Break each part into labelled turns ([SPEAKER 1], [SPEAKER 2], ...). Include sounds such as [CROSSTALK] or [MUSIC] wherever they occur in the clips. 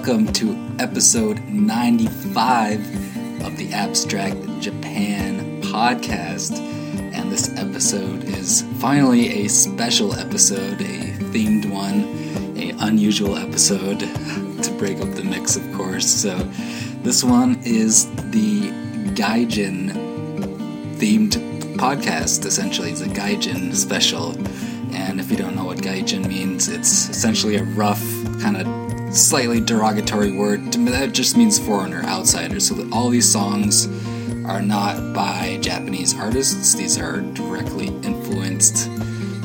[SPEAKER 1] welcome to episode 95 of the Abstract Japan podcast. And this episode is finally a special episode, a themed one, a unusual episode [LAUGHS] to break up the mix, of course. So, this one is the Gaijin themed podcast essentially it's a gaijin special and if you don't know what gaijin means it's essentially a rough kind of slightly derogatory word that just means foreigner outsider. So all these songs are not by japanese artists. These are directly influenced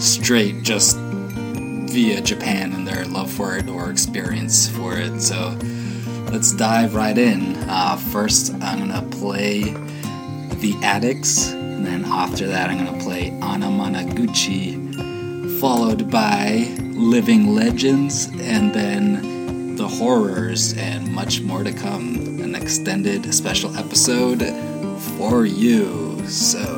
[SPEAKER 1] straight just via japan and their love for it or experience for it. So let's dive right in. Uh, first i'm gonna play the addicts. And then after that, I'm to play Anamanaguchi, followed by Living Legends, and then The Horrors, and much more to come. An extended special episode for you. So,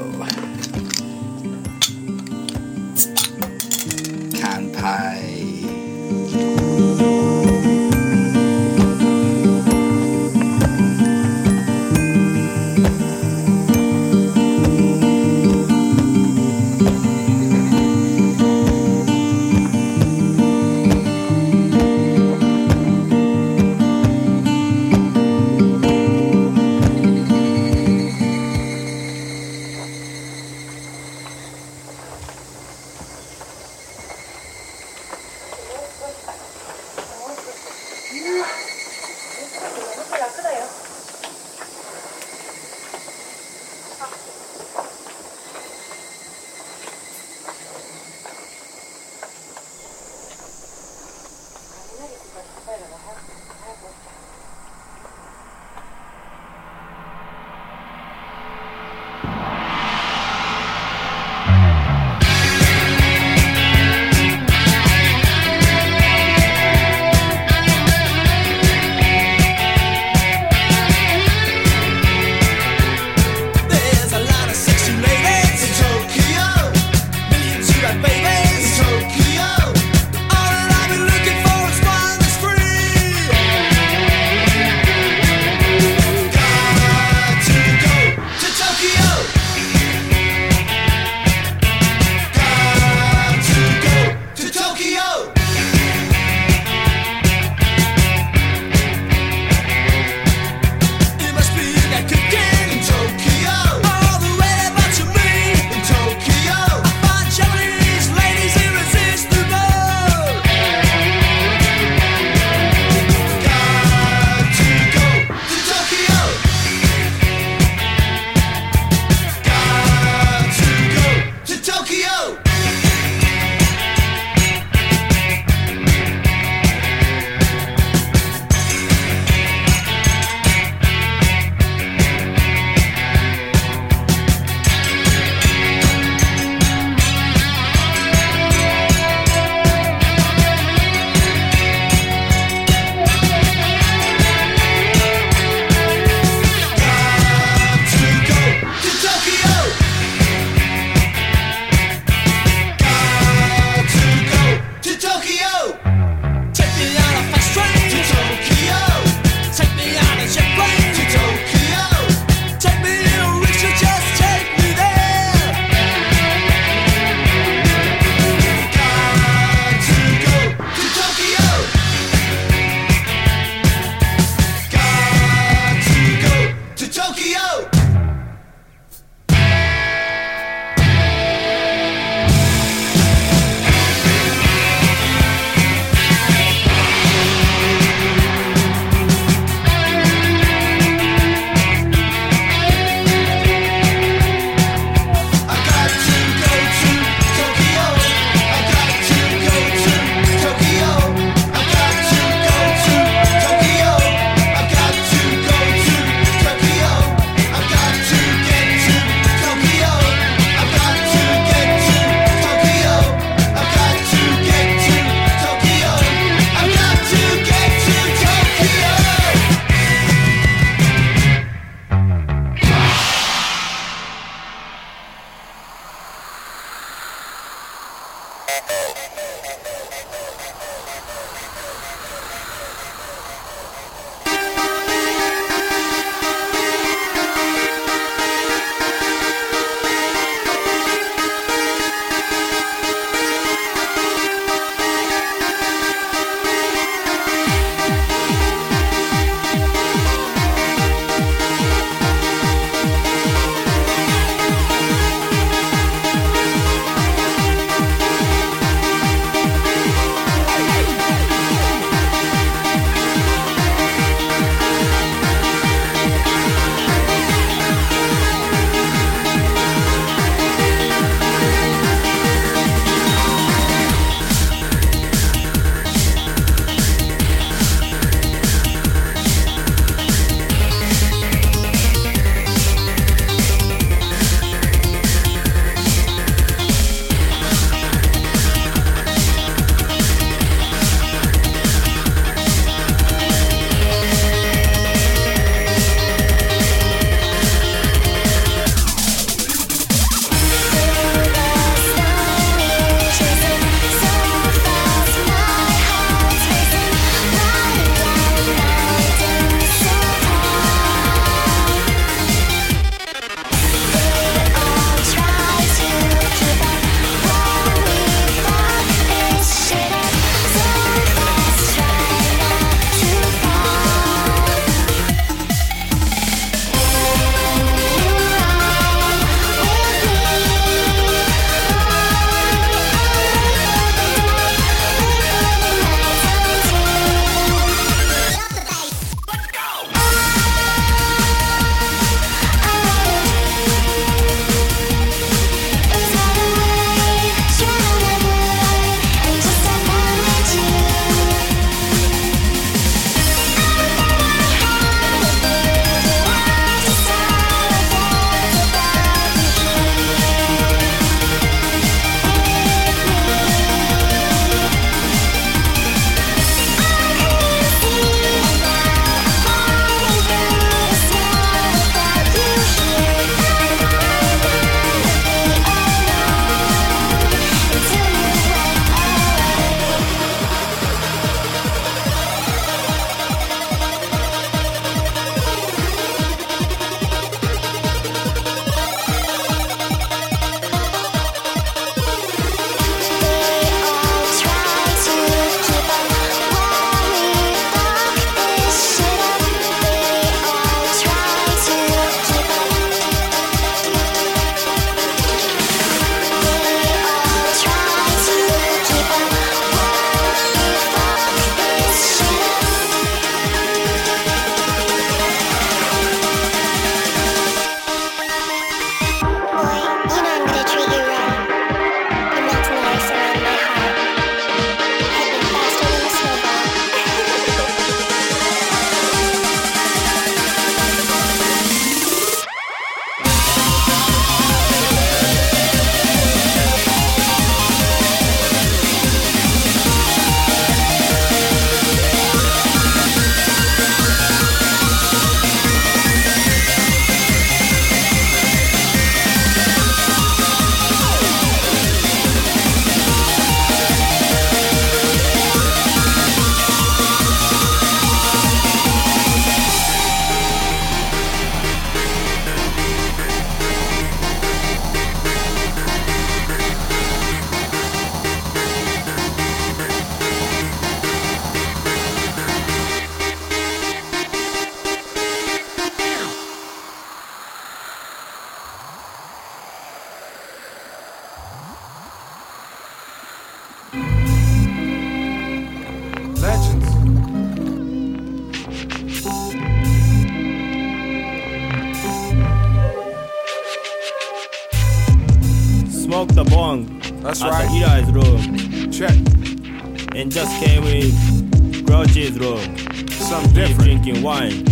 [SPEAKER 2] That's
[SPEAKER 3] at
[SPEAKER 4] right.
[SPEAKER 3] the Eli's room
[SPEAKER 4] Check.
[SPEAKER 3] and just came with Grouchy's room.
[SPEAKER 4] Something
[SPEAKER 3] He's
[SPEAKER 4] different.
[SPEAKER 3] drinking wine.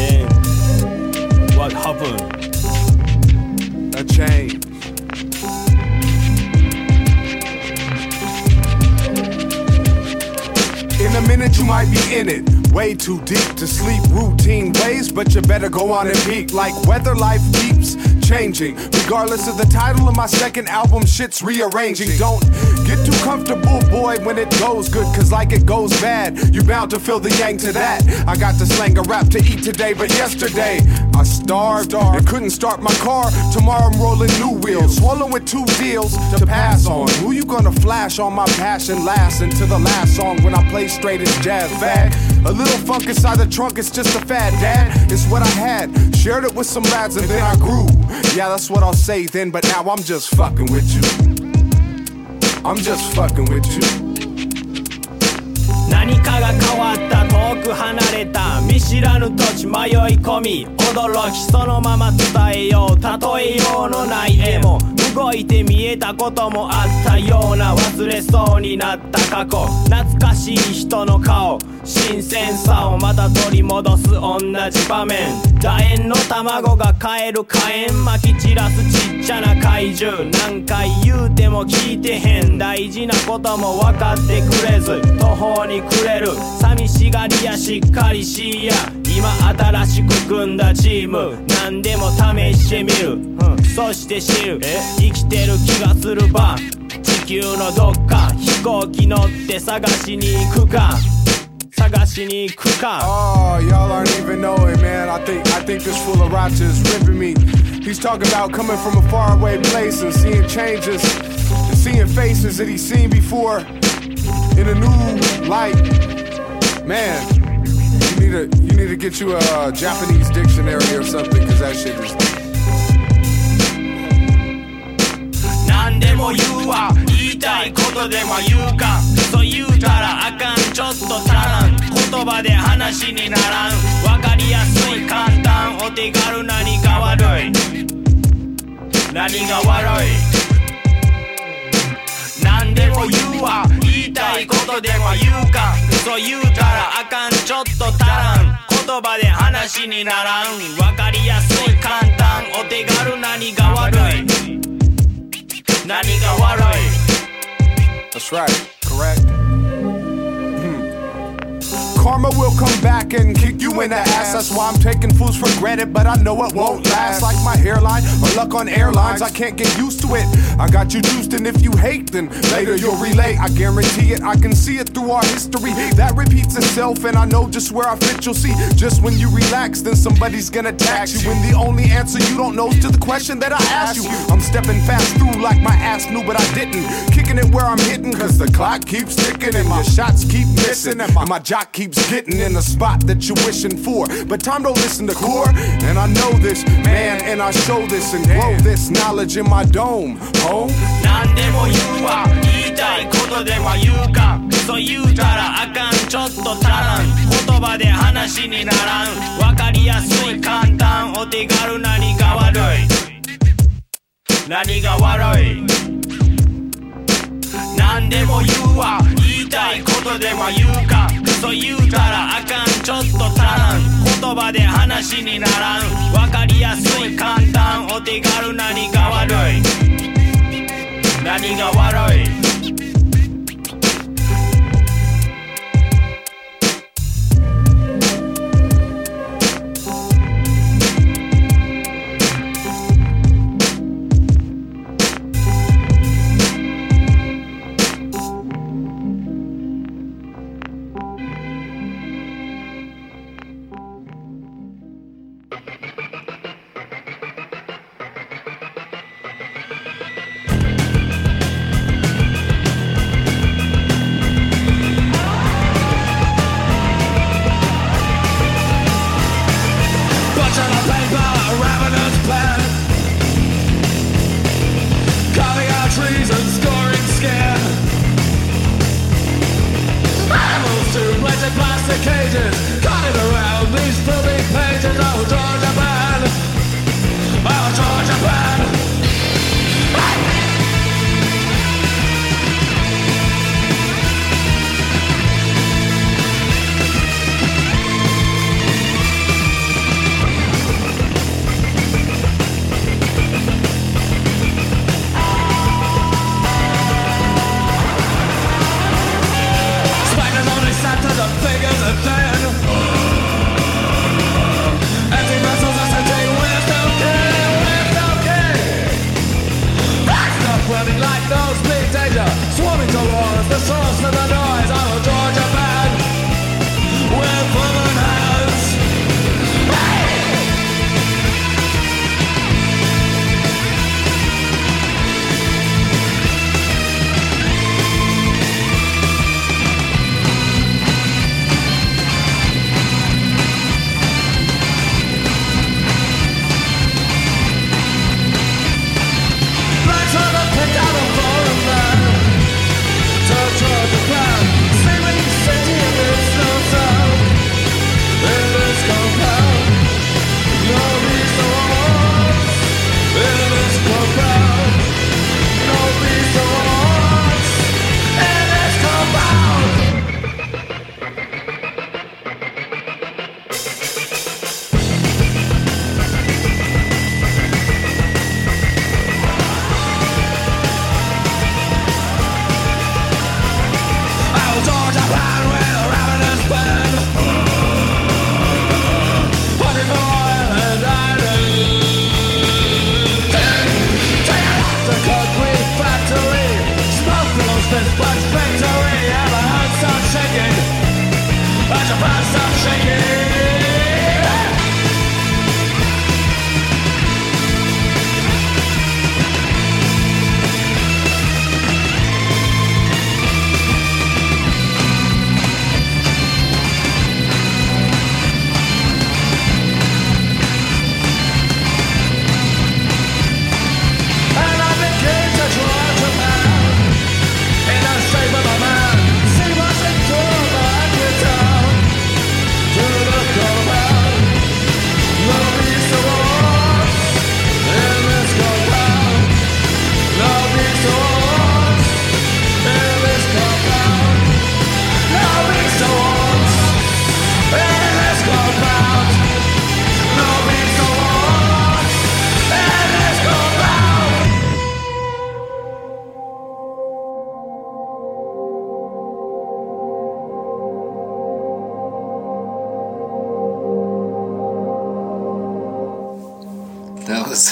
[SPEAKER 3] And what happened?
[SPEAKER 4] A change. In a minute, you might be in it. Way too deep to sleep routine ways, but you better go on and peak like weather life deeps. Changing. Regardless of the title of my second album, shit's rearranging. Don't get too comfortable, boy, when it goes good, cause like it goes bad, you bound to feel the yang to that. I got to slang a rap to eat today, but yesterday I starved and couldn't start my car. Tomorrow I'm rolling new wheels, swollen with two deals to pass on. Who you gonna flash on my passion last into the last song when I play straight as jazz fag? A little funk inside the trunk, it's just a fad, dad. It's what I had. Shared it with some lads and then I grew. Yeah, that's what I'll say then, but now I'm just fucking with you. I'm just fucking with you.
[SPEAKER 3] 何かが変わった遠く離れた見知らぬ土地迷い込み驚きそのまま伝えよう例えようのない絵も 動いて見えたこともあったような忘れそうになった過去。懐かしい人の顔新鮮さをまた取り戻す同じ場面。楕円の卵が買える火炎まき散らすちっちゃな怪獣。何回言うても聞いてへん。大事なことも分かってくれず途方に暮れる。寂しがりやしっかりしいや。今新しく組んだチーム何でも試してみる、うん、そして知る生きてる気がするば地球のどっか飛行機乗って探しに行くか探しに行くか
[SPEAKER 4] Oh, y'all aren't even knowing, man. I think I think this fool of Racha is ripping me. He's talking about coming from a faraway place and seeing changes, and seeing faces that he's seen before in a new light. Man, need to you need to get you a Japanese dictionary or something, cause that shit is.
[SPEAKER 3] 何でも言うわ言いたいことでも言うかそう言うたらあかんちょっと足らん言葉で話にならん分かりやすい簡単お手軽何が悪い何が悪いでも言うわ言いたいことでも言うか。そう言うたらあかんちょっと足らん。言葉で話にならん分かりやすい簡単。お手軽何が悪い。何が悪い。
[SPEAKER 4] That's right, Karma will come back and kick you in the ass. That's why I'm taking fools for granted, but I know it won't last. Like my hairline or luck on airlines, I can't get used to it. I got you juiced, and if you hate, then later you'll relate. I guarantee it, I can see it through our history. That repeats itself, and I know just where I fit. You'll see, just when you relax, then somebody's gonna tax you. And the only answer you don't know is to the question that I asked you. I'm stepping fast through like my ass knew, but I didn't. Kicking it where I'm hitting, cause the clock keeps ticking, and my shots keep missing, and my jock keeps getting in the spot that you're wishing for. But time don't listen to core, and I know this, man, and I show this and grow this knowledge in my dome. Oh,
[SPEAKER 3] 何でも言うわ言いたいことでも言うかそう言うたらあかんちょっと足らん言葉で話にならん分かりやすい簡単お手軽何が悪い何が悪い何でも言うわ言いたいことでも言うかそ言うたらあかんちょっと足らん言葉で話にならん。分かりやすい簡単お手軽何が悪い何が悪い？
[SPEAKER 2] Plastic cages. Around these filthy pages. Oh, Georgia The figures are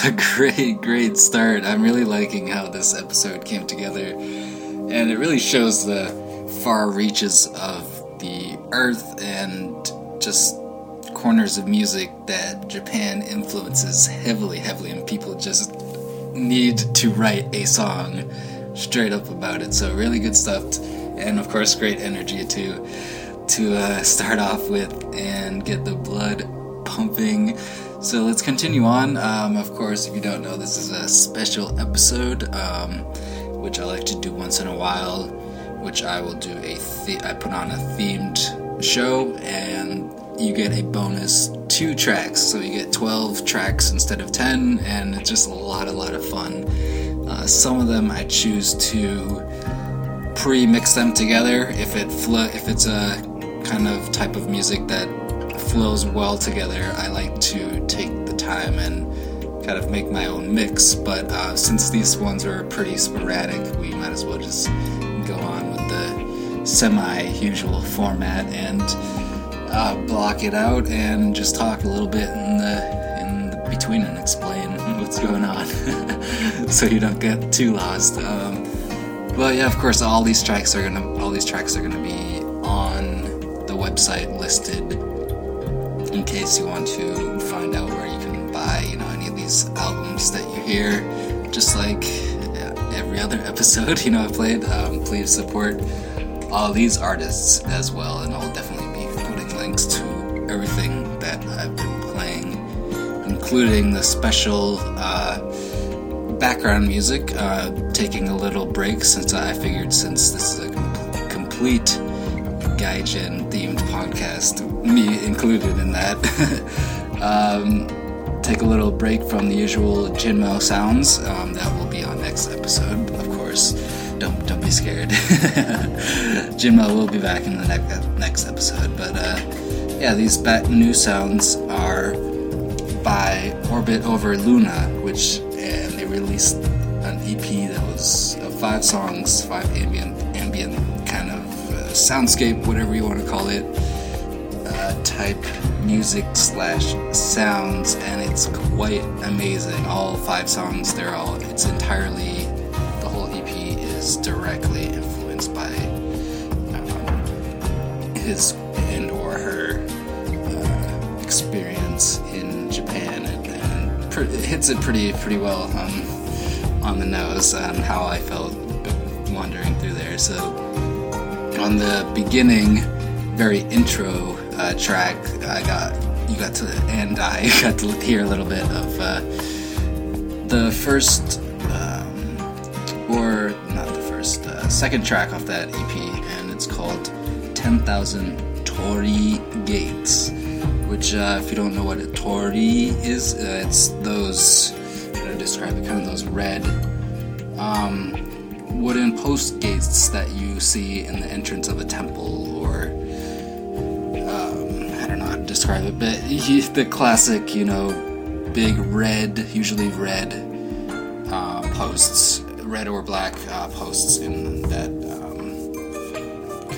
[SPEAKER 2] A [LAUGHS]
[SPEAKER 1] great, great start. I'm really liking how this episode came together. And it really shows the far reaches of the earth and just corners of music that Japan influences heavily, heavily, and people just need to write a song straight up about it. So, really good stuff. And of course, great energy to to uh, start off with and get the blood pumping. So let's continue on. Um, of course, if you don't know, this is a special episode, um, which I like to do once in a while. Which I will do a the- I put on a themed show, and you get a bonus two tracks. So you get twelve tracks instead of ten, and it's just a lot, a lot of fun. Uh, some of them I choose to pre-mix them together if it flo- if it's a kind of type of music that flows well together. I like to take the time and kind of make my own mix but uh, since these ones are pretty sporadic we might as well just go on with the semi-usual format and uh, block it out and just talk a little bit in the in the between and explain [LAUGHS] what's going on. [LAUGHS] So you don't get too lost um, but yeah, of course, all these tracks are gonna all these tracks are gonna be on the website listed in case you want to find out where you can buy, you know, any of these albums that you hear. Just like every other [LAUGHS] episode, you know, I played. Um, please support all these artists as well, and I'll definitely be putting links to everything that I've been playing, including the special. Uh, background music, uh, taking a little break since I figured since this is a complete Gaijin themed podcast, me included in that, [LAUGHS] um, take a little break from the usual Jinmo sounds. Um, that will be on next episode, of course. Don't don't be scared. [LAUGHS] Jinmo will be back in the next next episode, but uh, yeah, these ba- new sounds are by Orbit Over Luna, which and they released an EP that was uh, five songs, five ambient soundscape, whatever you want to call it, uh, type music slash sounds, and it's quite amazing. All five songs, they're all it's entirely the whole EP is directly influenced by um, his and or her uh, experience in Japan, and, and it hits it pretty pretty well on on the nose on how I felt wandering through there. So on the beginning, very intro uh, track, I got you got to and I [LAUGHS] got to hear a little bit of uh, the first um, or not the first uh, second track off that EP, and it's called Ten Thousand Torii Gates. Which, uh, if you don't know what a torii is, uh, it's those how to describe it, kind of those red um, wooden post gates that you see in the entrance of a temple or um, I don't know how to describe it, but [LAUGHS] the classic, you know, big red, usually red uh, posts, red or black uh, posts in that um,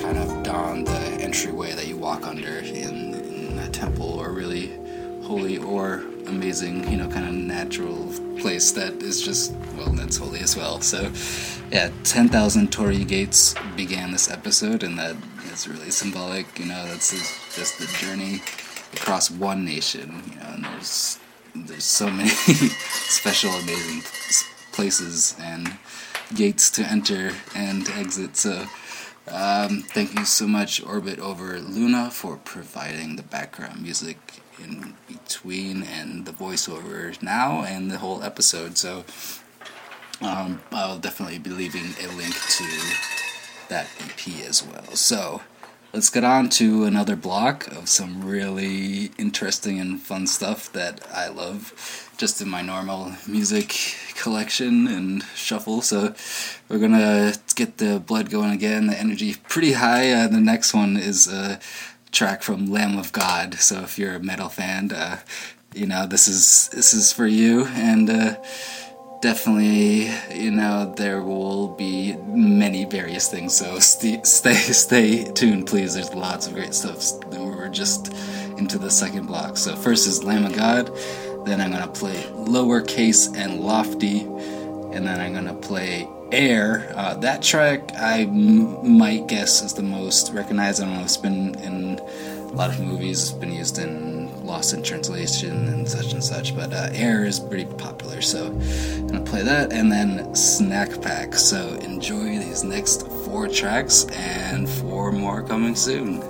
[SPEAKER 1] kind of don the entryway that you walk under in, in a temple or really holy or amazing, you know, kind of natural place that is just, well, that's holy as well. So, yeah, 10,000 Torii gates began this episode, and that is really symbolic, you know, that's just- just the journey across one nation, you know, and there's there's so many [LAUGHS] special, amazing places and gates to enter and exit. So, um, thank you so much, Orbit over Luna, for providing the background music in between and the voiceover now and the whole episode. So, um, I'll definitely be leaving a link to that EP as well. So, let's get on to another block of some really interesting and fun stuff that I love just in my normal music collection and shuffle. So we're gonna get the blood going again, the energy pretty high. Uh, the next one is a track from Lamb of God. So if you're a metal fan, uh, you know this is this is for you. And. Uh, definitely you know there will be many various things. So st- stay [LAUGHS] stay tuned please. There's lots of great stuff. We're just into the second block. So first is lamb of god. Then i'm gonna play lowercase and lofty. And then i'm gonna play air uh, that track i m- might guess is the most recognized i don't know it's been in a lot of movies. It's been used in lost in translation and such and such but uh, air is pretty popular so i'm gonna play that and then snack pack. So enjoy these next four tracks and four more coming soon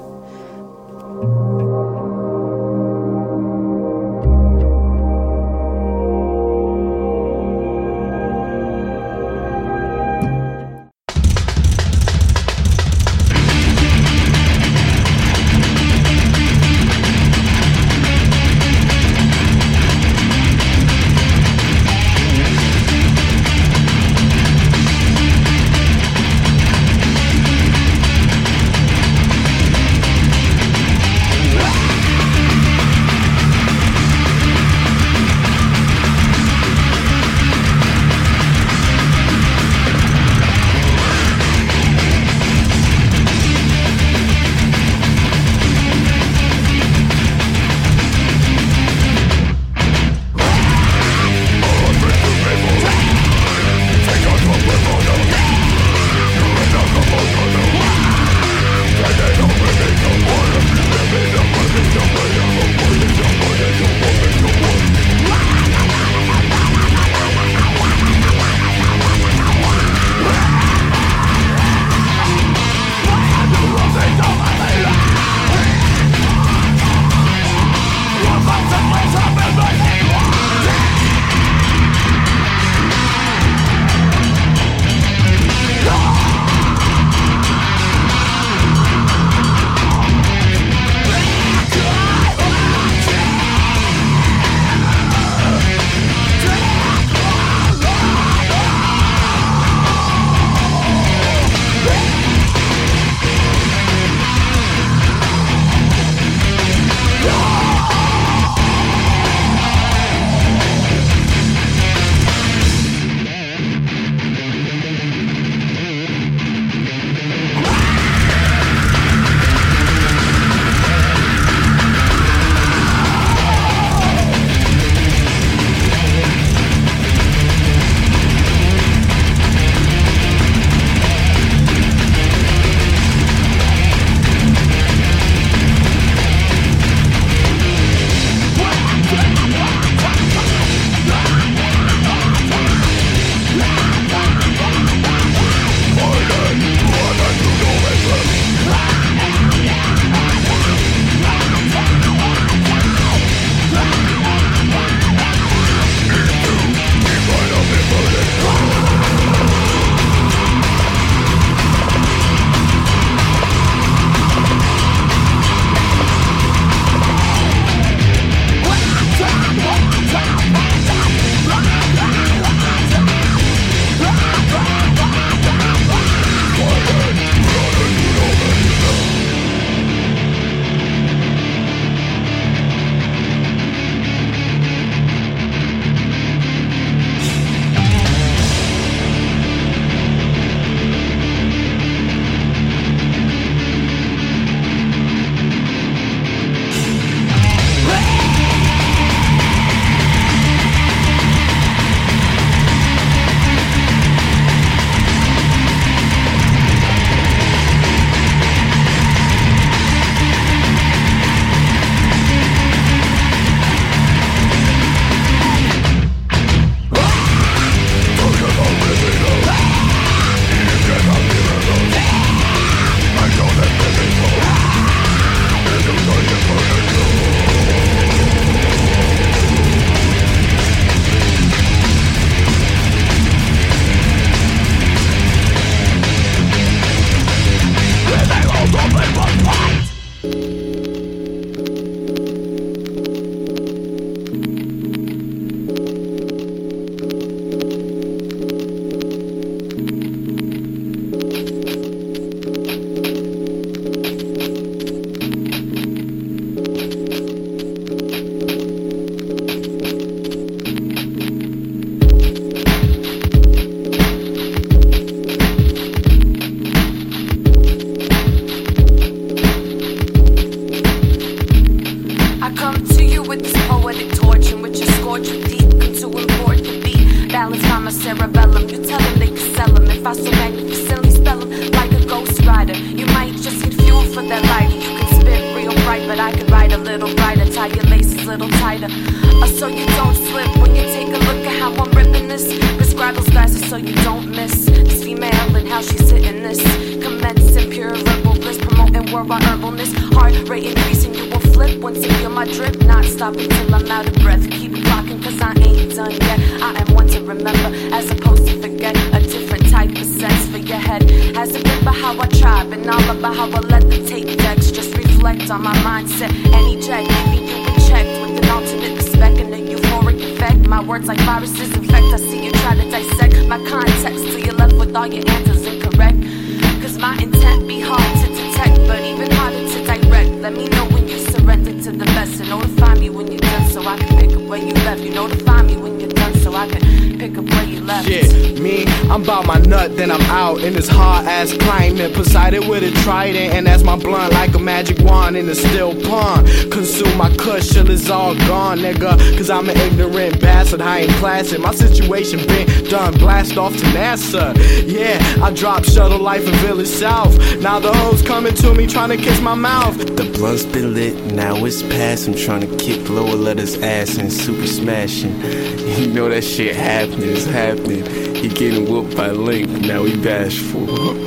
[SPEAKER 5] trident, and that's my blunt like a magic wand in a still pond. Consume my kush till it's all gone, nigga. Cause I'm an ignorant bastard, high in class, and my situation been done. Blast off to NASA. Yeah, I dropped shuttle life in Village South. Now the hoes coming to me trying to kiss my mouth.
[SPEAKER 6] The blunt's been lit, now it's past. I'm trying to kick lower letters ass and super smashing. [LAUGHS] You know that shit happening, it's happening. He getting whooped by Link, now he bashful. [LAUGHS]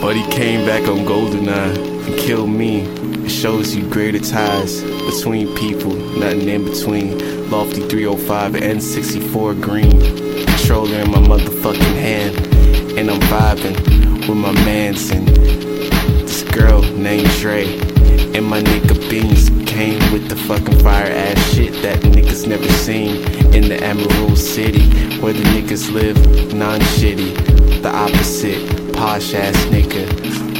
[SPEAKER 6] but he came back on Goldeneye and killed me. It shows you greater ties between people, nothing in between. Lofty 305 and 64 green. Controller in my motherfucking hand. And I'm vibing with my mans and this girl named Dre. And my nigga Beans came with the fucking fire ass shit that niggas never seen in the Emerald City where the niggas live non shitty. The opposite, posh ass nigga.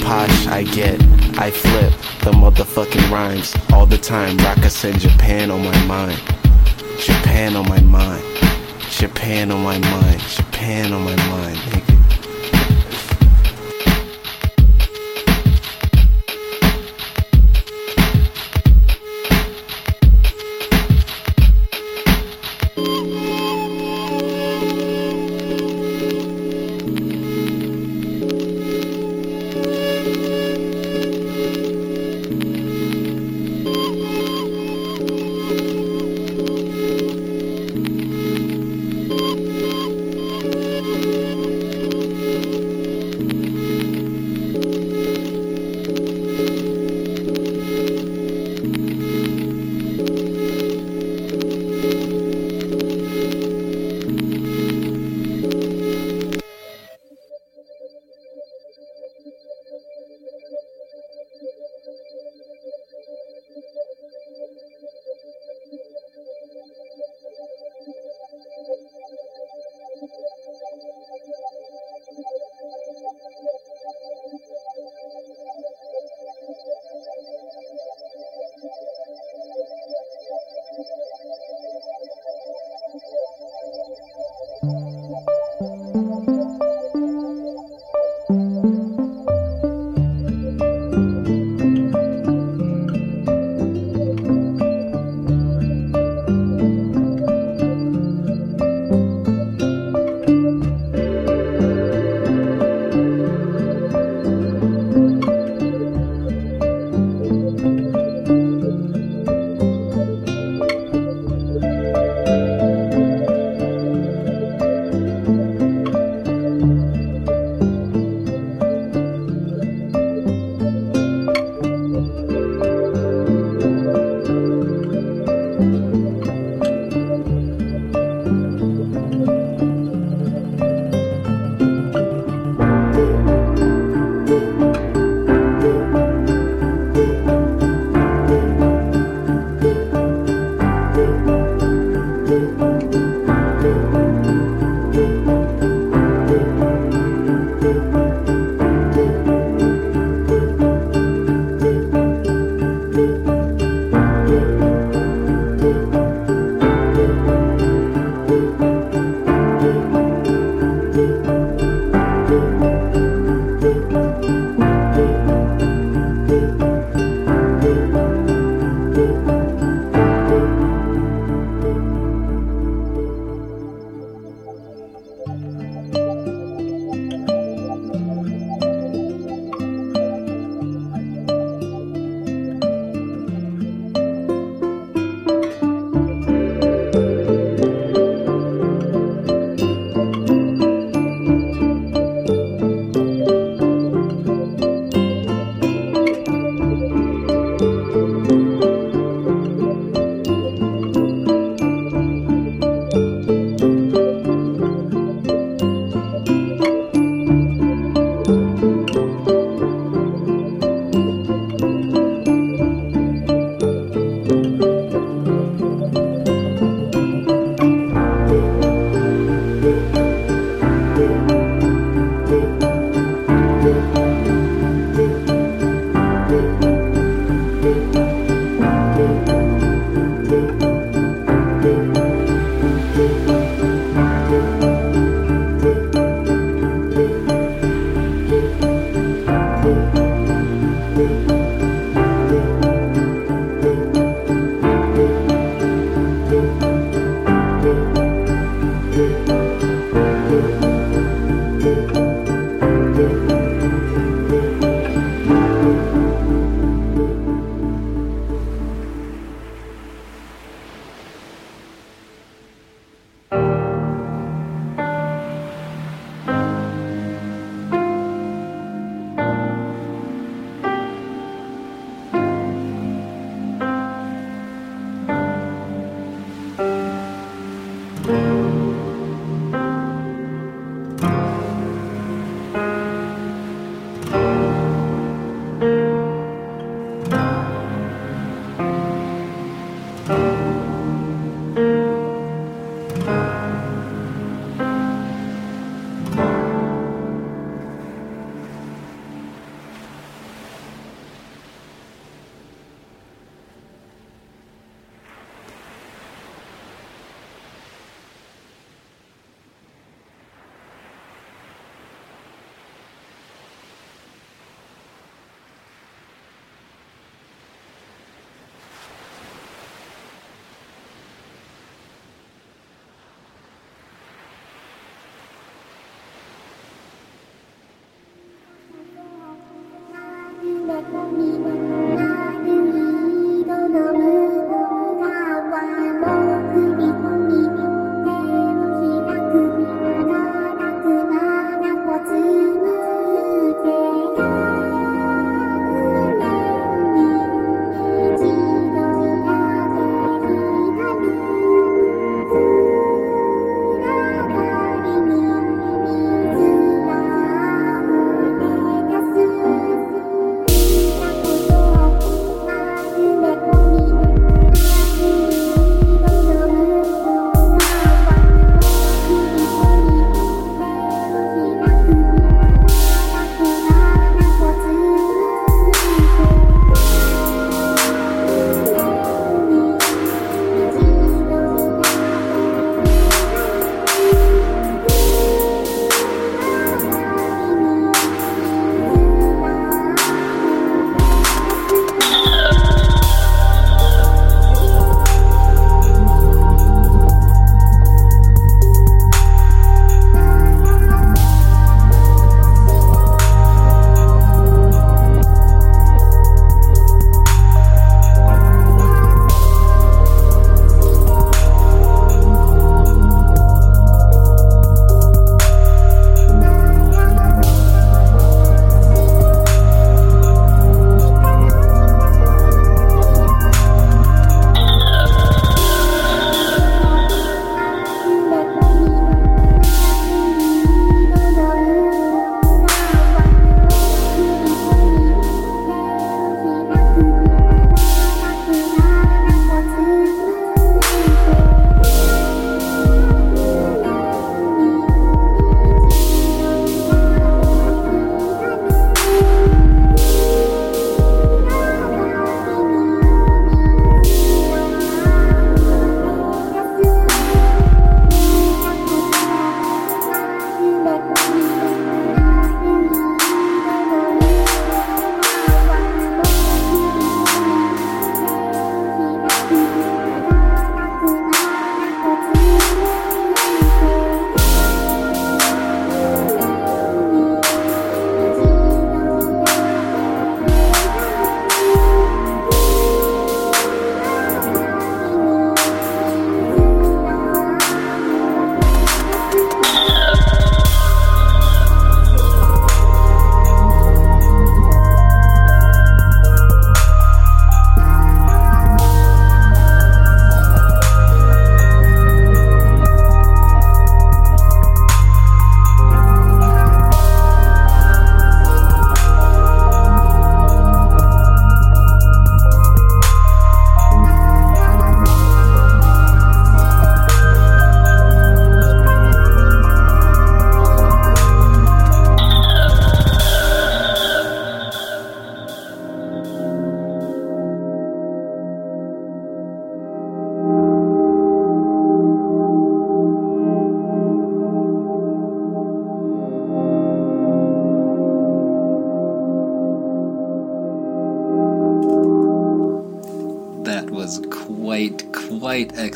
[SPEAKER 6] Posh I get, I flip the motherfucking rhymes all the time. Raka said Japan on my mind. Japan on my mind. Japan on my mind. Japan on my mind, nigga.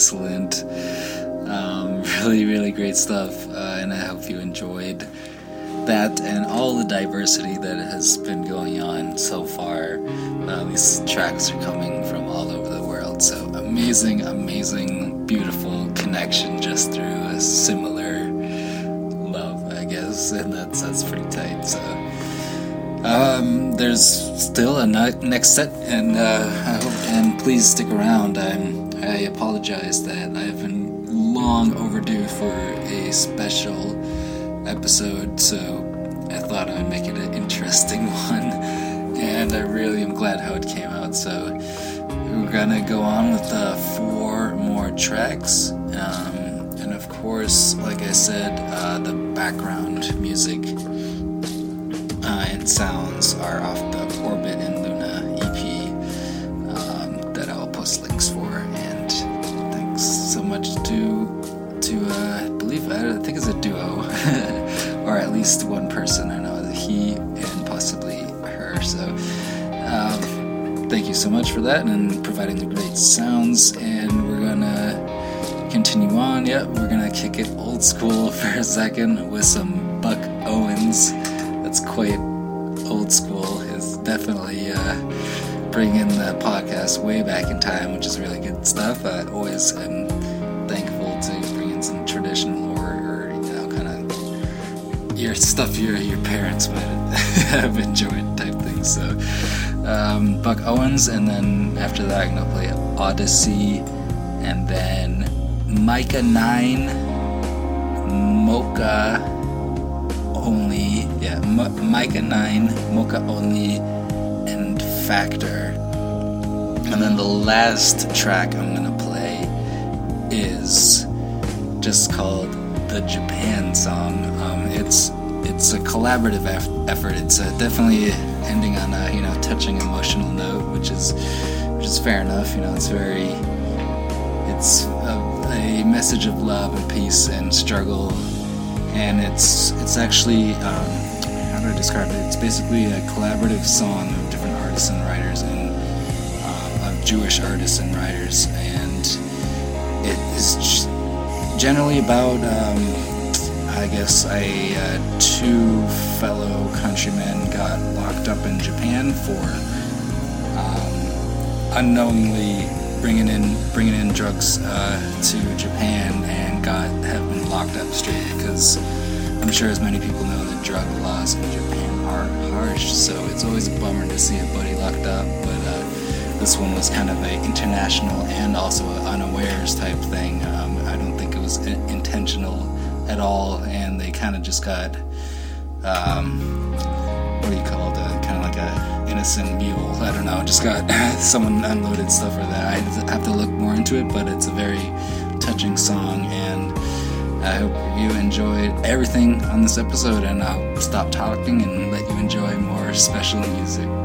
[SPEAKER 1] Excellent. Um, [LAUGHS] really, really great stuff, uh, and I hope you enjoyed that and all the diversity that has been going on so far. Uh, these tracks are coming from all over the world, so amazing, amazing, beautiful connection just through a similar love, I guess, and that's that's pretty tight. So. Um, there's still a next set, and uh, I [LAUGHS] hope, and please stick around. I'm, I apologize that I've been long overdue for a special episode, so I thought I would make it an interesting [LAUGHS] one, and I really am glad how it came out. So we're gonna go on with uh, four more tracks, um, and of course, like I said, uh, the background music uh, and sounds are off the Orbit I think it's a duo, [LAUGHS] or at least one person. I know he and possibly her. So um, thank you so much for that and providing the great sounds. And we're gonna continue on. Yep, we're gonna kick it old school [LAUGHS] for a second with some Buck Owens that's quite old school. His definitely uh, bringing the podcast way back in time, which is really good stuff. I always am your stuff your your parents might [LAUGHS] have enjoyed type things. So um, Buck Owens, and then after that I'm gonna play Odyssey, and then Mikah Nine, Mocha Only, yeah, M- Mikah Nine, Mocha Only, and Factor. And then the last track I'm gonna play is just called the Japan song. Um, it's it's a collaborative eff- effort. It's uh, definitely ending on a you know touching emotional note, which is which is fair enough. You know, it's very it's a, a message of love and peace and struggle, and it's it's actually um, how do I describe it? It's basically a collaborative song of different artists and writers and um, of Jewish artists and writers, and it is generally about. Um, I guess a uh, two fellow countrymen got locked up in Japan for um, unknowingly bringing in bringing in drugs uh, to Japan and got have been locked up straight because I'm sure as many people know that drug laws in Japan are harsh. So it's always a bummer to see a buddy locked up, but. Uh, this one was kind of a international and also a unawares type thing. Um, I don't think it was intentional at all, and they kind of just got um, what do you call it? Uh, kind of like a innocent mule. I don't know. Just got [LAUGHS] someone unloaded stuff for that. I have to look more into it, but it's a very touching song, and I hope you enjoyed everything on this episode. And I'll stop talking and let you enjoy more special music.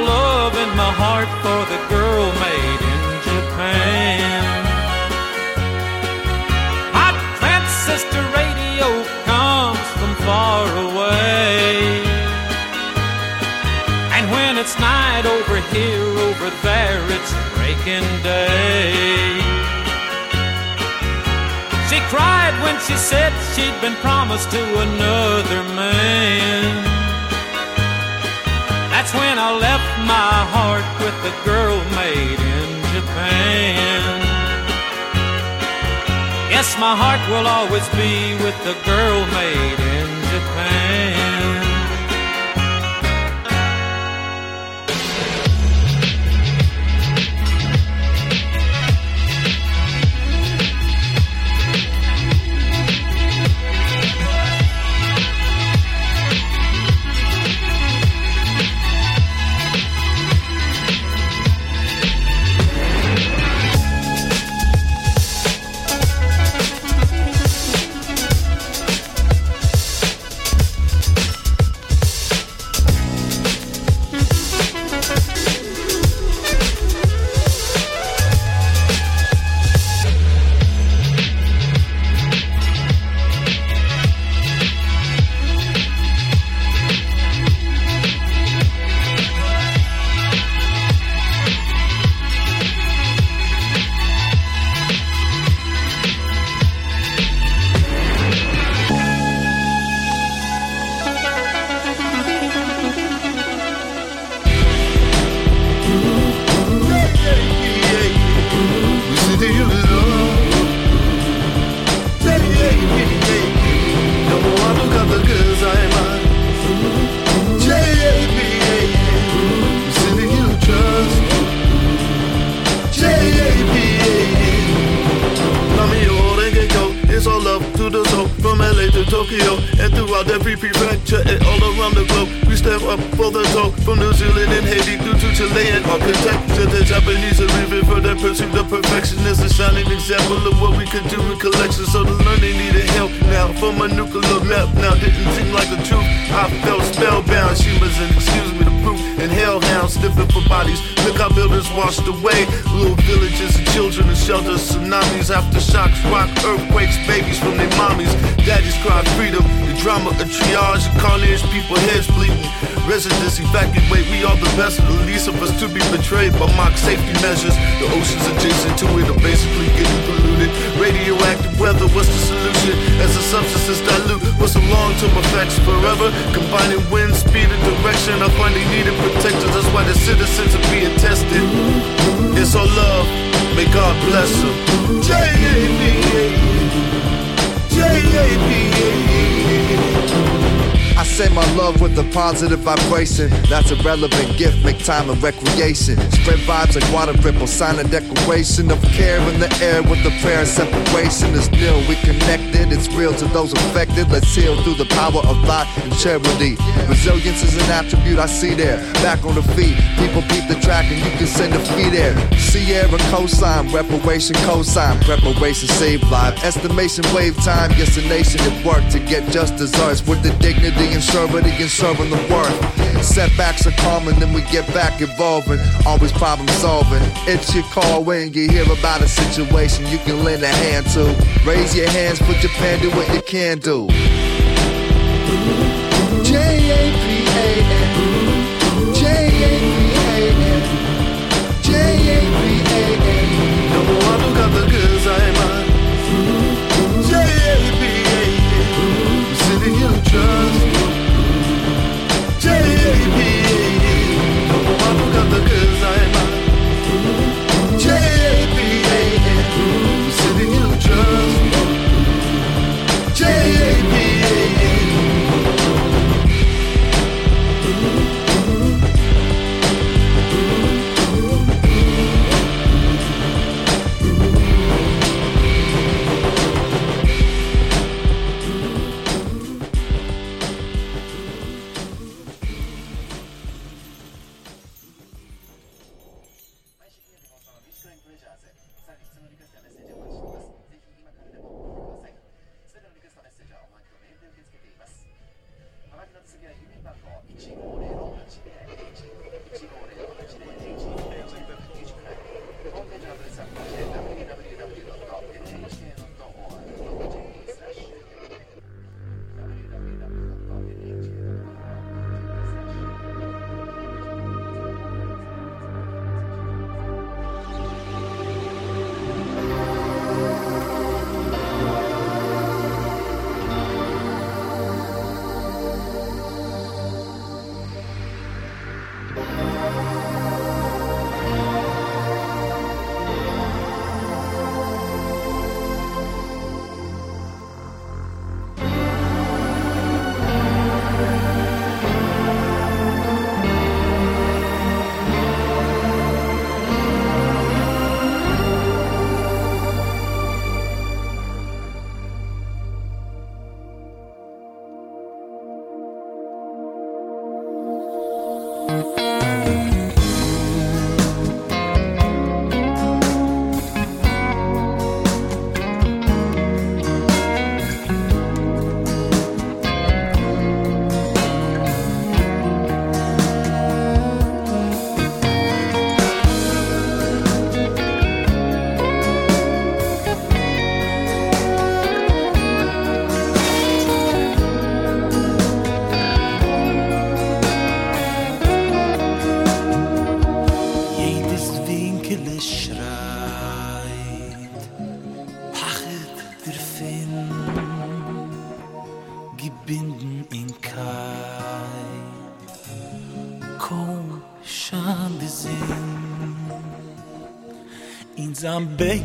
[SPEAKER 7] Love in my heart for the girl made in Japan. My transistor radio comes from far away. And when it's night over here, over there, it's breaking day. She cried when she said she'd been promised to another man. That's when I left my heart with the girl made in Japan. Yes, my heart will always be with the girl made
[SPEAKER 2] Tokyo and throughout every prefecture and all around the globe. We step up for the talk from New Zealand and Haiti through to Chilean architecture. The Japanese are living for their pursuit of perfection is a shining example of what we could do in collection. So the learning needed help now from a nuclear map. Now didn't seem like the truth. I felt spellbound. She was an excuse me to proof and hellhounds sniffing for bodies. Look how buildings washed away. Little villages and children in shelters, tsunamis, aftershocks, rock, earthquakes, babies from their mommies. Daddies cry freedom. The drama of triage, and carnage, people heads bleeding. Residents evacuate. We are the best, the least of us to be betrayed by mock safety measures. The oceans adjacent to it are basically getting polluted. Radioactive weather, what's the solution? As the substances dilute, what's the long-term effects forever? Combining wind, speed, and direction. I find they needed protectors. That's why the citizens are being tested. It's all love. May God bless them. J-A-P-A. J-A-P-A.
[SPEAKER 8] Say my love with a positive vibration. That's a relevant gift, make time and recreation. Spread vibes like water ripple, sign a declaration of care in the air with the prayer separation is nil. We connected, it's real to those affected. Let's heal through the power of life and charity. Resilience is an attribute I see there. Back on the feet, people beat the track and you can send a fee there. Sierra cosign, reparation cosign, preparation save life. Estimation wave time, yes, a nation at work to get just desserts with the dignity and surety and serving the worth. Setbacks are common, then we get back evolving. Always problem solving. It's your call when you hear about a situation you can lend a hand to. Raise your hands put your Japan, do what you can do. J A P A N. J A P A N. J A P A N.
[SPEAKER 2] Number one, who got the goods I mine. J-A-P-A. City you trust. J-A-P-A.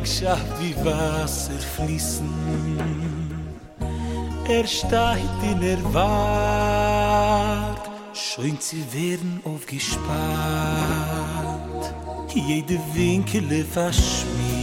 [SPEAKER 9] Schafft wie Wasser fließen, er steigt in er Wart, schön zu werden aufgespart. Jede Winkele verschmiert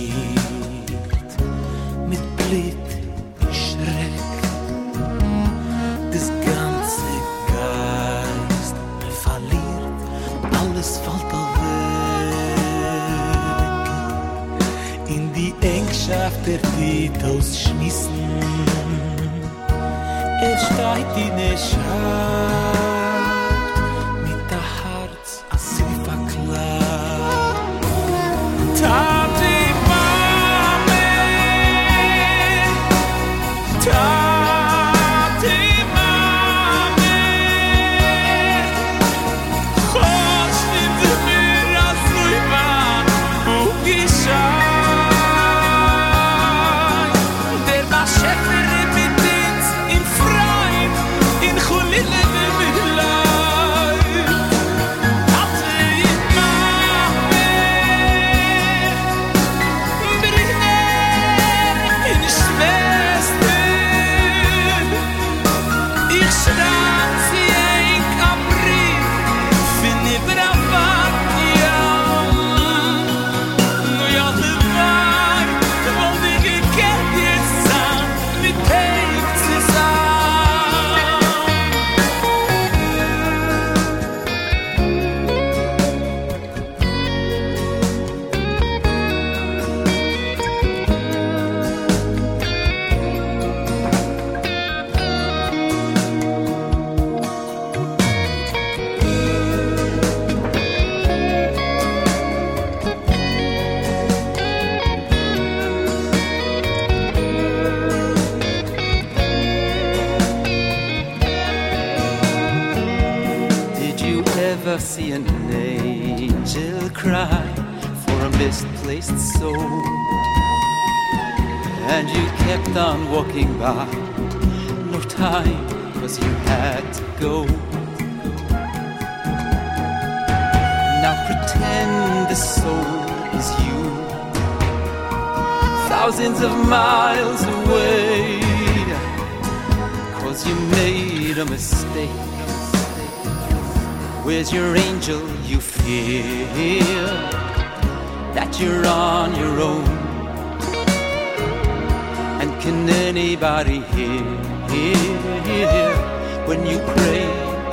[SPEAKER 10] pray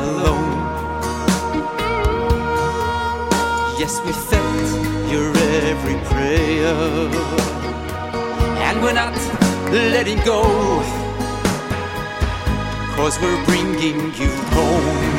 [SPEAKER 10] alone. Yes, we felt your every prayer, and we're not letting go, cause we're bringing you home.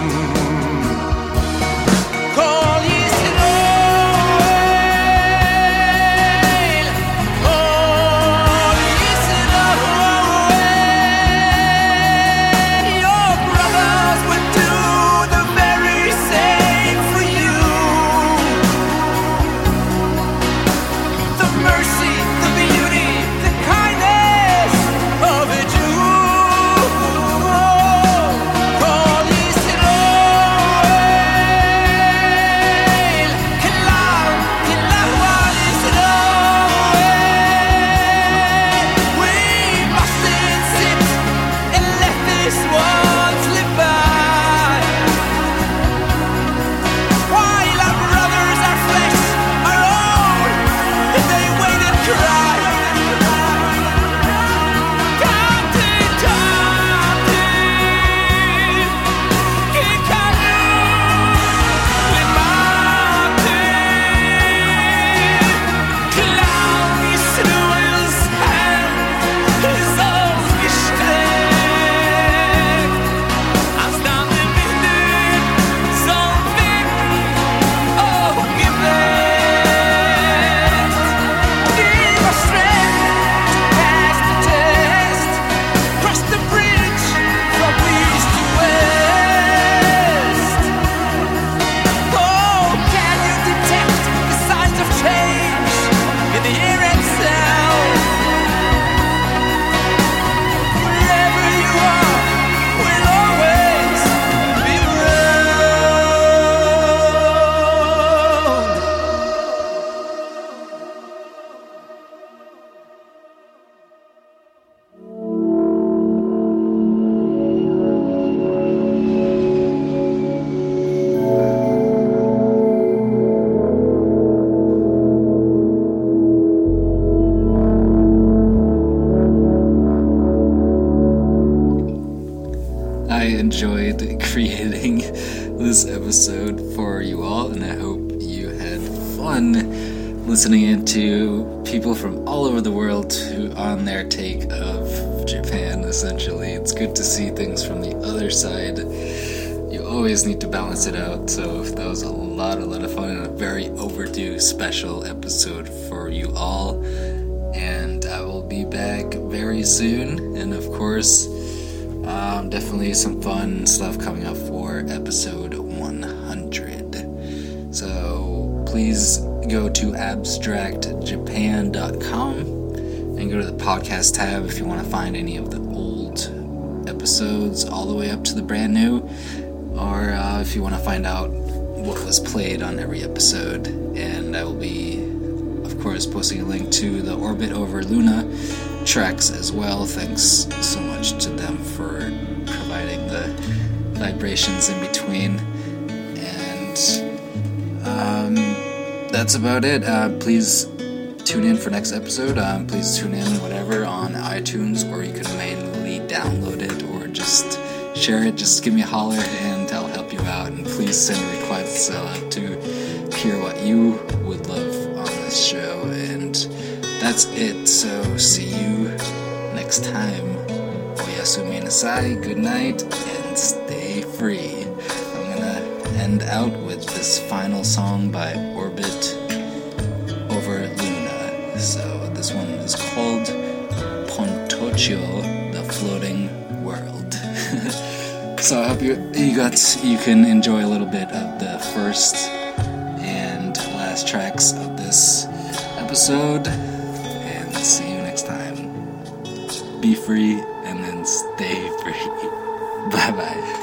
[SPEAKER 1] Balance it out. So that was a lot, a lot of fun, and a very overdue special episode for you all. And I will be back very soon, and of course. Um, definitely some fun stuff coming up for episode 100. So please go to abstractjapan.com and go to the podcast tab if you want to find any of the old episodes all the way up to the brand new, or uh, if you want to find out what was played on every episode. And I will be, of course, posting a link to the Orbit Over Luna tracks as well. Thanks so much to them for providing the vibrations in between. And um, that's about it. Uh, please tune in for next episode. Um, please tune in whatever on iTunes, or you can manually download it, or just share it. Just give me a holler, and send requests uh, to hear what you would love on this show. And that's it. So see you next time. Oyasumi nasai. Good night, and stay free. I'm gonna end out with this final song by Orbit over Luna. So this one is called Pontocho, the floating. So I hope you you got you can enjoy a little bit of the first and last tracks of this episode and see you next time. Be free and then stay [LAUGHS] free. Bye bye.